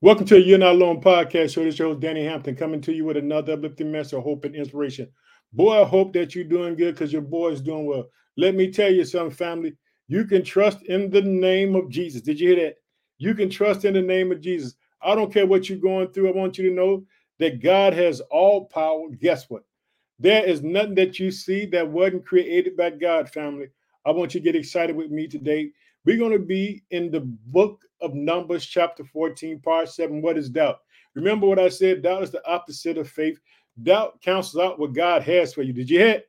Welcome to the You're Not Alone podcast show. This is your host, Danny Hampton, coming to you with another uplifting message of hope and inspiration. Boy, I hope that you're doing good because your boy is doing well. Let me tell you something, family. You can trust in the name of Jesus. Did you hear that? You can trust in the name of Jesus. I don't care what you're going through. I want you to know that God has all power. Guess what? There is nothing that you see that wasn't created by God, family. I want you to get excited with me today we're going to be in the book of Numbers, chapter 14, part 7. What is doubt? Remember what I said? Doubt is the opposite of faith. Doubt cancels out what God has for you. Did you hear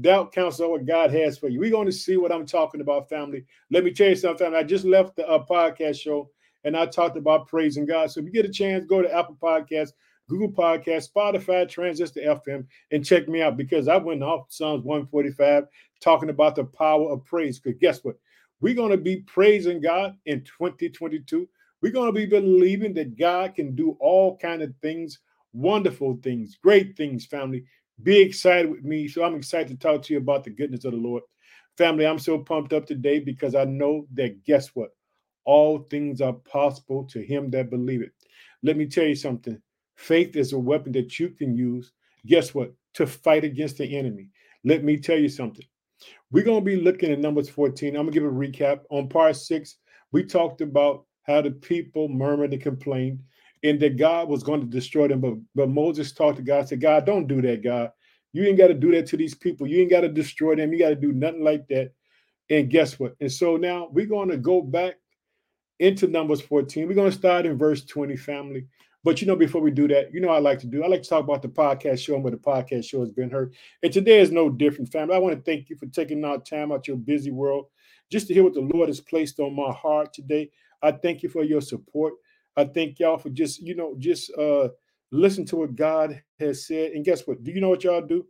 Doubt cancels out what God has for you. We're going to see what I'm talking about, family. Let me tell you something. I just left the uh, podcast show and I talked about praising God. So if you get a chance, go to Apple Podcasts, Google Podcasts, Spotify, Transistor FM, and check me out because I went off Psalms 145 talking about the power of praise. Because guess what? We're going to be praising God in 2022. We're going to be believing that God can do all kind of things, wonderful things, great things, family. Be excited with me. So I'm excited to talk to you about the goodness of the Lord. Family, I'm so pumped up today because I know that guess what? All things are possible to him that believe it. Let me tell you something. Faith is a weapon that you can use, guess what? To fight against the enemy. Let me tell you something. We're going to be looking at Numbers 14. I'm going to give a recap. On part six, we talked about how the people murmured and complained and that God was going to destroy them. But, but Moses talked to God, said, God, don't do that, God. You ain't got to do that to these people. You ain't got to destroy them. You got to do nothing like that. And guess what? And so now we're going to go back into Numbers 14. We're going to start in verse 20, family. But you know, before we do that, you know I like to do. I like to talk about the podcast show and where the podcast show has been heard. And today is no different, family. I want to thank you for taking out time out your busy world just to hear what the Lord has placed on my heart today. I thank you for your support. I thank y'all for just, you know, just uh listen to what God has said. And guess what? Do you know what y'all do?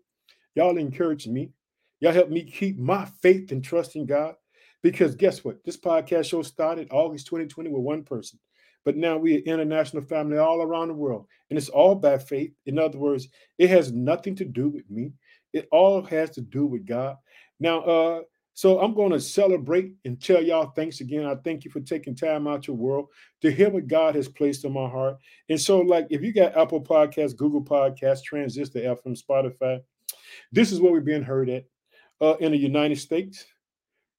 Y'all encourage me. Y'all help me keep my faith and trust in God. Because guess what? This podcast show started August 2020 with one person. But now we're international family all around the world. And it's all by faith. In other words, it has nothing to do with me. It all has to do with God. Now, uh, so I'm going to celebrate and tell y'all thanks again. I thank you for taking time out your world to hear what God has placed in my heart. And so, like, if you got Apple Podcasts, Google Podcasts, Transistor FM, Spotify, this is what we're being heard at uh, in the United States,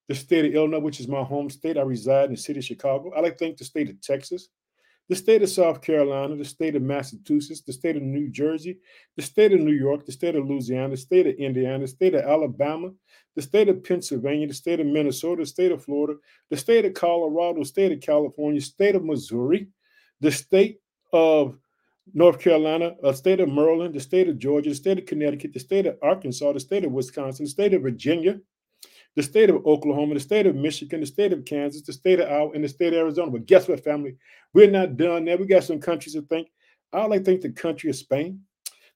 the state of Illinois, which is my home state. I reside in the city of Chicago. I like to thank the state of Texas, the state of South Carolina, the state of Massachusetts, the state of New Jersey, the state of New York, the state of Louisiana, the state of Indiana, the state of Alabama, the state of Pennsylvania, the state of Minnesota, the state of Florida, the state of Colorado, the state of California, the state of Missouri, the state of North Carolina, the state of Maryland, the state of Georgia, the state of Connecticut, the state of Arkansas, the state of Wisconsin, the state of Virginia, the state of Oklahoma, the state of Michigan, the state of Kansas, the state of Iowa, and the state of Arizona. But guess what, family? We're not done there. We got some countries to think. I like to think the country of Spain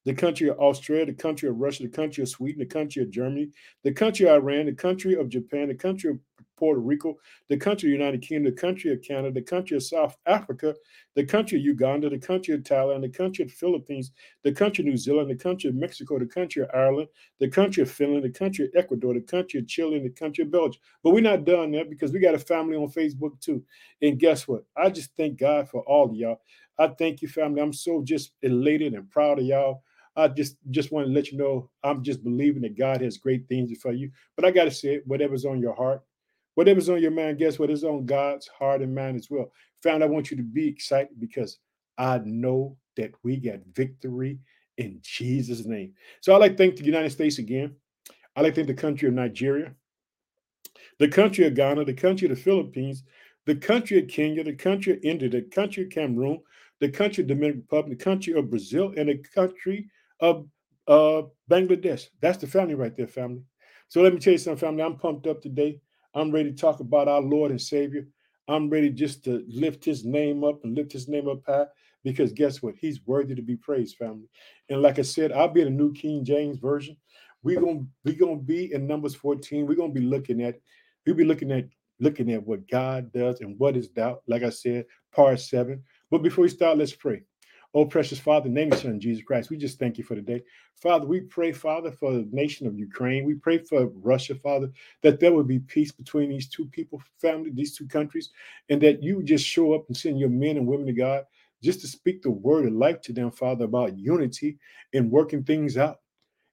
the country of Australia, the country of Russia, the country of Sweden, the country of Germany, the country of Iran, the country of Japan, the country of Puerto Rico, the country of United Kingdom, the country of Canada, the country of South Africa, the country of Uganda, the country of Thailand, the country of Philippines, the country of New Zealand, the country of Mexico, the country of Ireland, the country of Finland, the country of Ecuador, the country of Chile, and the country of Belgium. But we're not done there because we got a family on Facebook too. And guess what? I just thank God for all of y'all. I thank you, family. I'm so just elated and proud of y'all. I just just want to let you know I'm just believing that God has great things for you. But I got to say, whatever's on your heart, whatever's on your mind, guess what is on God's heart and mind as well. Found I want you to be excited because I know that we got victory in Jesus' name. So I'd like to thank the United States again. I'd like to thank the country of Nigeria, the country of Ghana, the country of the Philippines, the country of Kenya, the country of India, the country of Cameroon, the country of Dominican Republic, the country of Brazil, and the country of uh, Bangladesh. That's the family right there, family. So let me tell you something, family. I'm pumped up today. I'm ready to talk about our Lord and Savior. I'm ready just to lift his name up and lift his name up high because guess what? He's worthy to be praised, family. And like I said, I'll be in the New King James Version. We're gonna we're gonna be in Numbers 14. We're gonna be looking at we'll be looking at looking at what God does and what is doubt. Like I said, part seven. But before we start, let's pray. Oh, precious Father, name your son, Jesus Christ. We just thank you for today. Father, we pray, Father, for the nation of Ukraine. We pray for Russia, Father, that there would be peace between these two people, family, these two countries, and that you just show up and send your men and women to God just to speak the word of life to them, Father, about unity and working things out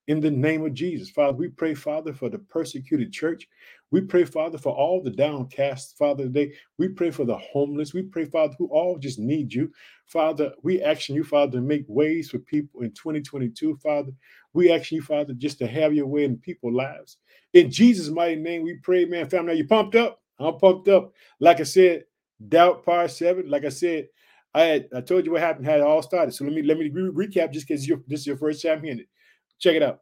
in the name of Jesus. Father, we pray, Father, for the persecuted church. We pray, Father, for all the downcast, Father, today. We pray for the homeless. We pray, Father, who all just need you. Father, we ask you, Father, to make ways for people in 2022, Father. We ask you, Father, just to have your way in people's lives. In Jesus' mighty name, we pray, man. Family, are you pumped up? I'm pumped up. Like I said, doubt part seven. Like I said, I had I told you what happened, how it all started. So let me let me re- recap just because this is your first time hearing it. Check it out.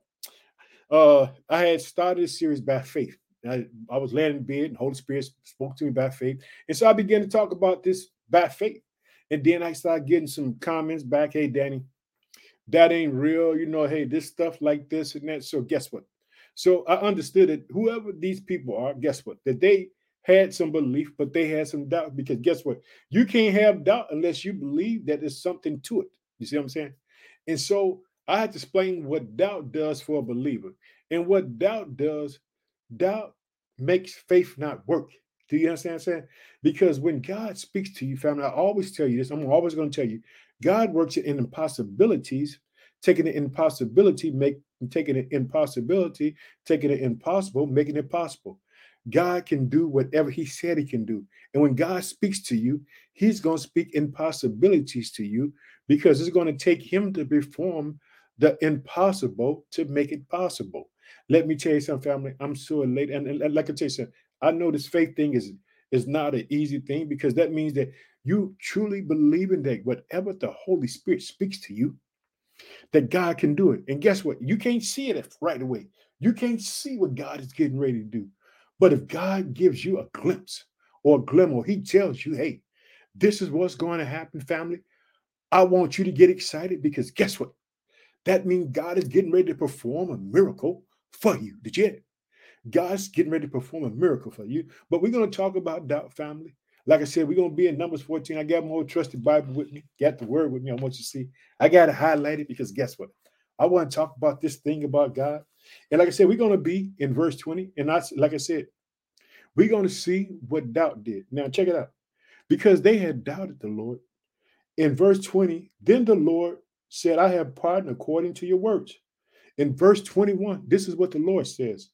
Uh, I had started a series by faith. I, I was laying in bed, and Holy Spirit spoke to me by faith, and so I began to talk about this by faith. And then I started getting some comments back. Hey, Danny, that ain't real. You know, hey, this stuff like this and that. So guess what? So I understood that whoever these people are, guess what? That they had some belief, but they had some doubt because guess what? You can't have doubt unless you believe that there's something to it. You see what I'm saying? And so I had to explain what doubt does for a believer. And what doubt does, doubt makes faith not work. Do you understand what I'm saying? Because when God speaks to you, family, I always tell you this, I'm always going to tell you, God works in impossibilities, taking an impossibility, make taking an impossibility, taking an impossible, making it possible. God can do whatever He said He can do. And when God speaks to you, He's going to speak impossibilities to you because it's going to take Him to perform the impossible to make it possible. Let me tell you something, family. I'm so elated. And, and like I tell you something, I know this faith thing is, is not an easy thing because that means that you truly believe in that whatever the Holy Spirit speaks to you, that God can do it. And guess what? You can't see it right away. You can't see what God is getting ready to do. But if God gives you a glimpse or a glimmer, He tells you, hey, this is what's going to happen, family. I want you to get excited because guess what? That means God is getting ready to perform a miracle for you. Did you hear? God's getting ready to perform a miracle for you. But we're going to talk about doubt, family. Like I said, we're going to be in Numbers 14. I got my old trusted Bible with me. Got the word with me. I want you to see. I got to highlight it because guess what? I want to talk about this thing about God. And like I said, we're going to be in verse 20. And I, like I said, we're going to see what doubt did. Now, check it out. Because they had doubted the Lord. In verse 20, then the Lord said, I have pardoned according to your words. In verse 21, this is what the Lord says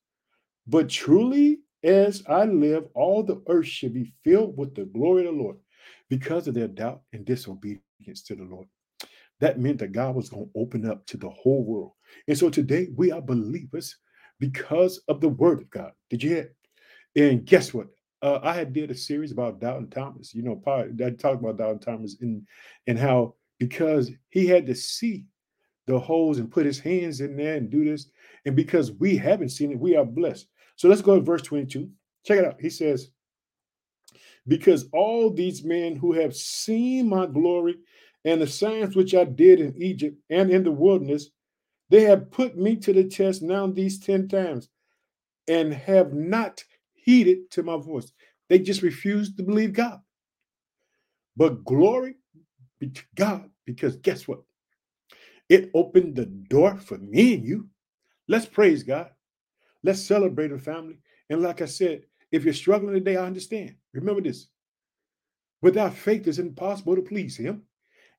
But truly as I live, all the earth should be filled with the glory of the Lord because of their doubt and disobedience to the Lord. That meant that God was going to open up to the whole world. And so today we are believers because of the word of God. Did you hear? And guess what? Uh, I had did a series about Doubting Thomas. You know, I talked about Doubting Thomas and and how because he had to see the holes and put his hands in there and do this. And because we haven't seen it, we are blessed. So let's go to verse 22. Check it out. He says, Because all these men who have seen my glory and the signs which I did in Egypt and in the wilderness, they have put me to the test now these 10 times and have not heeded to my voice. They just refused to believe God. But glory be to God because guess what? It opened the door for me and you. Let's praise God. Let's celebrate a family. And like I said, if you're struggling today, I understand. Remember this without faith, it's impossible to please Him.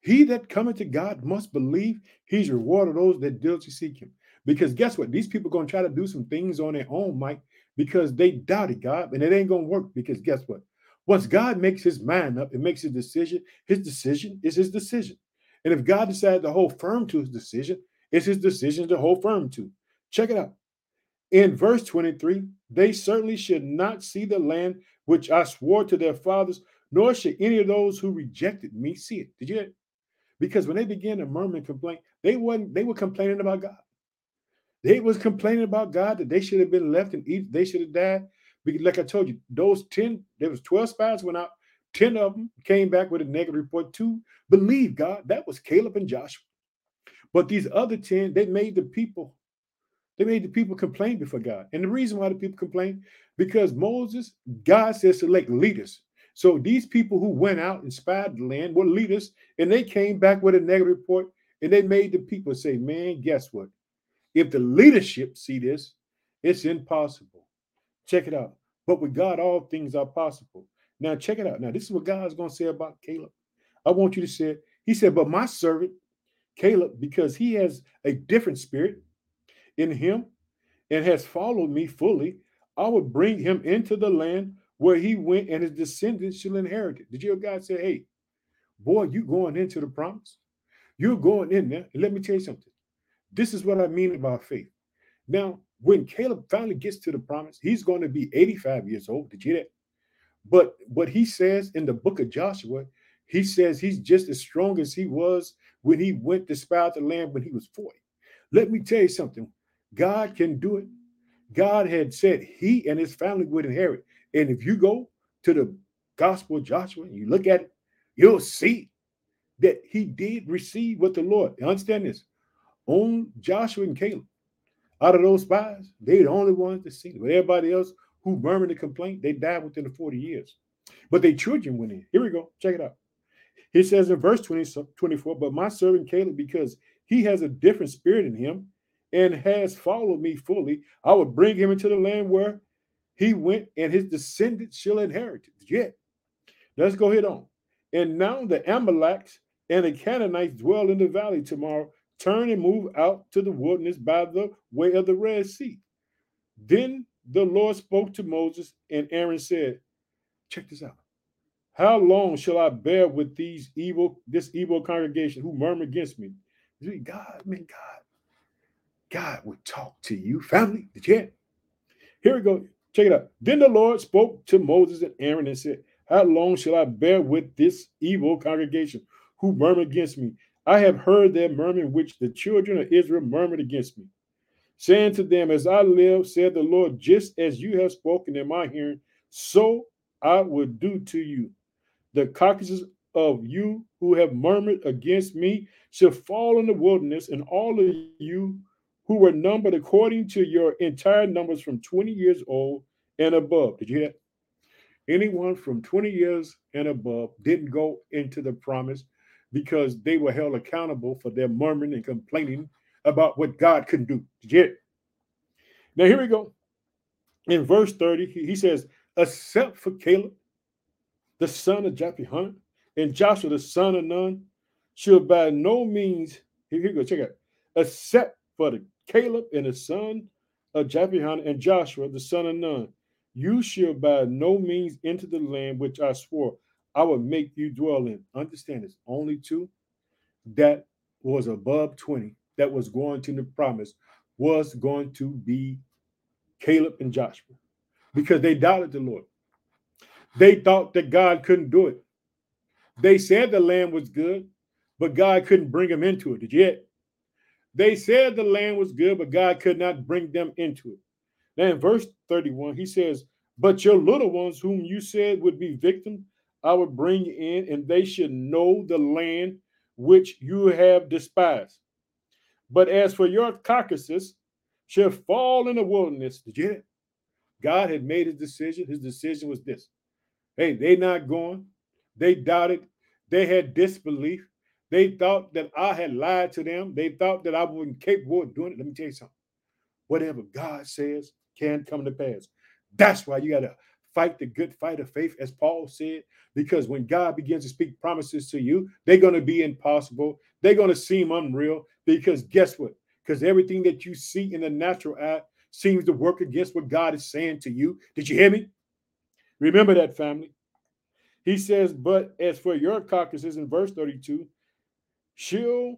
He that cometh to God must believe He's rewarded those that diligently seek Him. Because guess what? These people are going to try to do some things on their own, Mike, because they doubted God and it ain't going to work. Because guess what? Once God makes his mind up and makes his decision, his decision is his decision. And if God decided to hold firm to his decision, it's his decision to hold firm to. Check it out. In verse 23, they certainly should not see the land which I swore to their fathers, nor should any of those who rejected me see it. Did you hear? Because when they began to murmur and complain, they wasn't they were complaining about God. They was complaining about God that they should have been left Egypt, they should have died. Because like I told you, those 10, there was 12 spies went out, 10 of them came back with a negative report. Two believe God. That was Caleb and Joshua. But these other 10, they made the people, they made the people complain before God. And the reason why the people complained, because Moses, God says select leaders. So these people who went out and spied the land were leaders, and they came back with a negative report, and they made the people say, Man, guess what? If the leadership see this, it's impossible. Check it out. But with God, all things are possible. Now, check it out. Now, this is what God's going to say about Caleb. I want you to say it. He said, But my servant Caleb, because he has a different spirit in him and has followed me fully, I will bring him into the land where he went and his descendants shall inherit it. Did you hear God say, Hey, boy, you going into the promise? You're going in there. Let me tell you something. This is what I mean about faith. Now, when Caleb finally gets to the promise, he's going to be 85 years old. Did you hear that? But what he says in the book of Joshua, he says he's just as strong as he was when he went to spy out the land when he was 40. Let me tell you something. God can do it. God had said he and his family would inherit. And if you go to the gospel of Joshua and you look at it, you'll see that he did receive what the Lord. Understand this. On Joshua and Caleb, out of those spies, they're the only ones that see. But everybody else who murmured and complained, they died within the 40 years. But their children went in. Here we go. Check it out. He says in verse 20, 24, but my servant Caleb, because he has a different spirit in him and has followed me fully, I will bring him into the land where he went and his descendants shall inherit it. Yet, let's go ahead on. And now the Amalekites and the Canaanites dwell in the valley tomorrow. Turn and move out to the wilderness by the way of the Red Sea. Then the Lord spoke to Moses, and Aaron said, Check this out. How long shall I bear with these evil, this evil congregation who murmur against me? God, man, God, God would talk to you, family. Did you? Here we go. Check it out. Then the Lord spoke to Moses and Aaron and said, How long shall I bear with this evil congregation who murmur against me? I have heard their murmuring which the children of Israel murmured against me, saying to them, As I live, said the Lord, just as you have spoken in my hearing, so I will do to you the carcasses of you who have murmured against me shall fall in the wilderness, and all of you who were numbered according to your entire numbers from 20 years old and above. Did you hear that? Anyone from 20 years and above didn't go into the promise because they were held accountable for their murmuring and complaining about what God couldn't do. Hear? Now, here we go. In verse 30, he says, Except for Caleb the son of Jephunneh, and Joshua, the son of Nun, shall by no means, here, go, check it out, except for the Caleb and the son of Jephunneh and Joshua, the son of Nun, you shall by no means enter the land which I swore I would make you dwell in. Understand this, only two that was above 20 that was going to the promise was going to be Caleb and Joshua because they doubted the Lord. They thought that God couldn't do it. They said the land was good, but God couldn't bring them into it. Did you yet they said the land was good, but God could not bring them into it. Now in verse 31, he says, But your little ones, whom you said would be victims, I will bring in, and they should know the land which you have despised. But as for your carcasses, shall fall in the wilderness. Did you hear God had made his decision. His decision was this Hey, they not going. They doubted. They had disbelief. They thought that I had lied to them. They thought that I wasn't capable of doing it. Let me tell you something. Whatever God says can come to pass. That's why you got to fight the good fight of faith, as Paul said, because when God begins to speak promises to you, they're going to be impossible. They're going to seem unreal because guess what? Because everything that you see in the natural eye seems to work against what God is saying to you. Did you hear me? Remember that, family. He says, But as for your carcasses in verse 32, she'll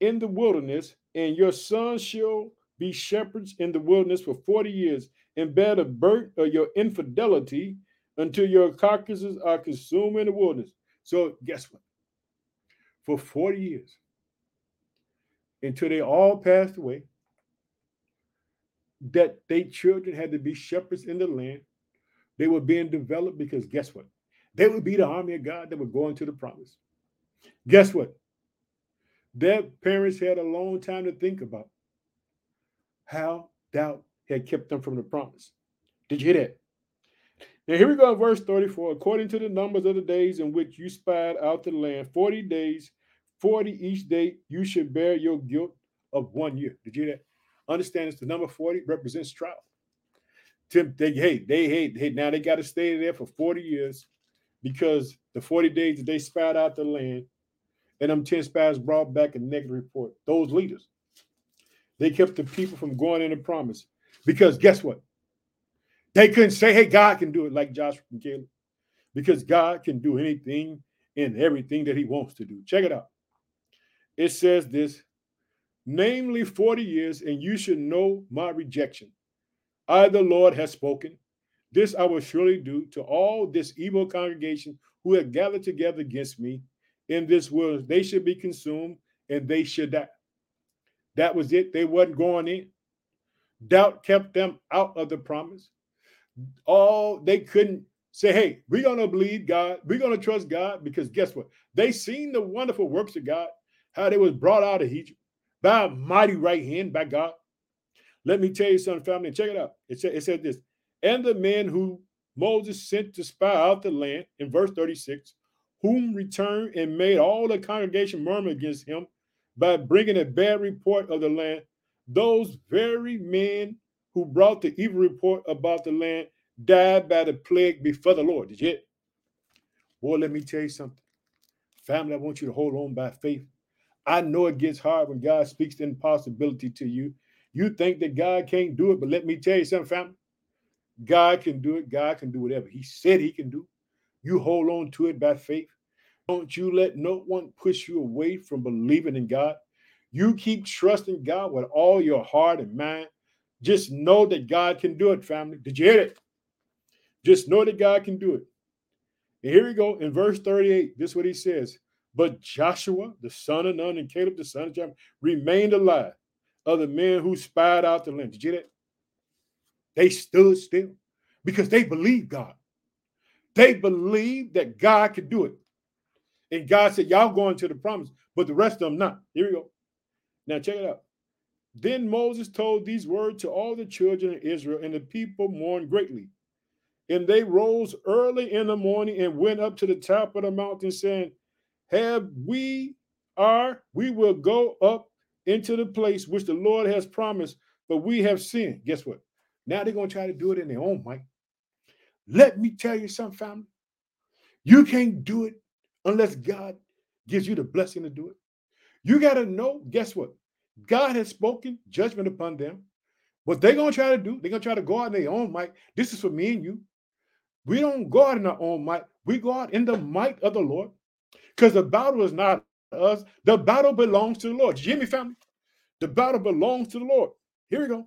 in the wilderness, and your sons shall be shepherds in the wilderness for 40 years, and bear the burden of your infidelity until your carcasses are consumed in the wilderness. So, guess what? For 40 years, until they all passed away, that they children had to be shepherds in the land they were being developed because guess what? They would be the army of God that would go into the promise. Guess what? Their parents had a long time to think about how doubt had kept them from the promise. Did you hear that? Now, here we go, verse 34. According to the numbers of the days in which you spied out the land, 40 days, 40 each day, you should bear your guilt of one year. Did you hear that? Understand this the number 40 represents trial. Tim, they hey, they hate hey, now they got to stay there for 40 years because the 40 days that they spat out the land, and them 10 spies brought back a negative report. Those leaders, they kept the people from going into promise. Because guess what? They couldn't say, hey, God can do it like Joshua and Caleb. Because God can do anything and everything that he wants to do. Check it out. It says this, namely 40 years, and you should know my rejection. I, the Lord, has spoken. This I will surely do to all this evil congregation who have gathered together against me in this world. They should be consumed and they should die. That was it. They wasn't going in. Doubt kept them out of the promise. All they couldn't say, hey, we're gonna believe God, we're gonna trust God, because guess what? They seen the wonderful works of God, how they was brought out of Egypt by a mighty right hand by God. Let me tell you something, family. Check it out. It said, it said this, and the men who Moses sent to spy out the land in verse 36, whom returned and made all the congregation murmur against him by bringing a bad report of the land. Those very men who brought the evil report about the land died by the plague before the Lord. Did you hear? Boy, let me tell you something. Family, I want you to hold on by faith. I know it gets hard when God speaks the impossibility to you. You think that God can't do it, but let me tell you something, family. God can do it. God can do whatever He said He can do. You hold on to it by faith. Don't you let no one push you away from believing in God. You keep trusting God with all your heart and mind. Just know that God can do it, family. Did you hear it? Just know that God can do it. And here we go in verse 38. This is what he says. But Joshua, the son of Nun, and Caleb, the son of Jephthah, remained alive of the men who spied out the land. Did you that? They stood still because they believed God. They believed that God could do it. And God said, Y'all going to the promise, but the rest of them not. Here we go. Now check it out. Then Moses told these words to all the children of Israel, and the people mourned greatly. And they rose early in the morning and went up to the top of the mountain, saying, Have we are we will go up into the place which the Lord has promised, but we have sinned. Guess what? Now they're going to try to do it in their own might. Let me tell you something, family. You can't do it unless God gives you the blessing to do it. You got to know, guess what? God has spoken judgment upon them. What they're going to try to do, they're going to try to go out in their own might. This is for me and you. We don't go out in our own might. We go out in the might of the Lord. Because the battle is not us. The battle belongs to the Lord. Me, family? The battle belongs to the Lord. Here we go.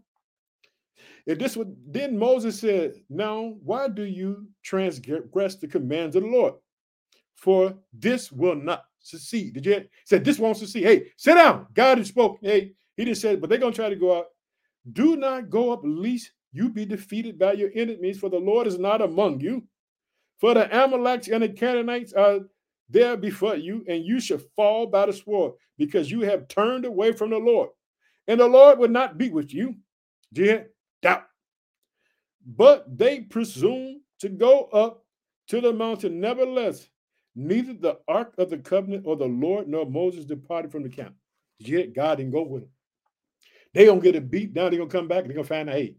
If this would then Moses said, Now why do you transgress the commands of the Lord? For this will not succeed. Did you said this won't succeed? Hey, sit down. God has spoken. Hey, he just said, but they're gonna try to go out. Do not go up, lest you be defeated by your enemies, for the Lord is not among you. For the Amalekites and the Canaanites are there before you, and you shall fall by the sword, because you have turned away from the Lord. And the Lord will not be with you. Do you doubt. But they presume to go up to the mountain. Nevertheless, neither the ark of the covenant or the Lord nor Moses departed from the camp. Yet God didn't go with them. They gonna get a beat down. They're gonna come back. They're gonna find out, hey,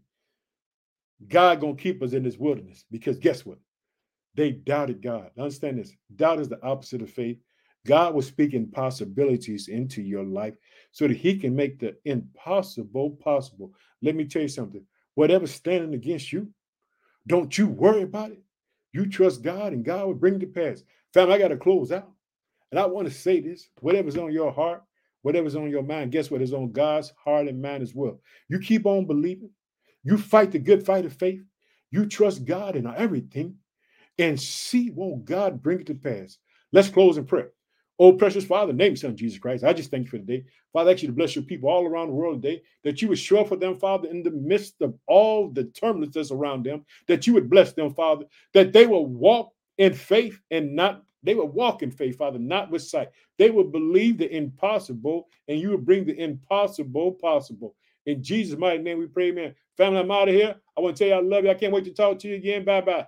God gonna keep us in this wilderness because guess what? They doubted God. Understand this. Doubt is the opposite of faith. God will speak impossibilities into your life so that He can make the impossible possible. Let me tell you something whatever's standing against you, don't you worry about it. You trust God and God will bring it to pass. Family, I got to close out. And I want to say this whatever's on your heart, whatever's on your mind, guess what is on God's heart and mind as well. You keep on believing. You fight the good fight of faith. You trust God in everything and see won't God bring it to pass. Let's close in prayer. Oh, precious Father, name Son Jesus Christ. I just thank you for today. Father, I ask you to bless your people all around the world today, that you would show up for them, Father, in the midst of all the turbulence that's around them, that you would bless them, Father, that they will walk in faith and not, they will walk in faith, Father, not with sight. They will believe the impossible, and you will bring the impossible possible. In Jesus' mighty name, we pray, man. Family, I'm out of here. I want to tell you I love you. I can't wait to talk to you again. Bye bye.